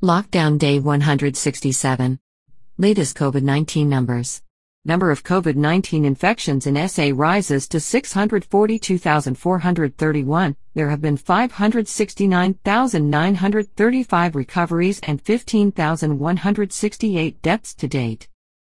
Lockdown Day 167. Latest COVID 19 numbers. Number of COVID 19 infections in SA rises to 642,431. There have been 569,935 recoveries and 15,168 deaths to date.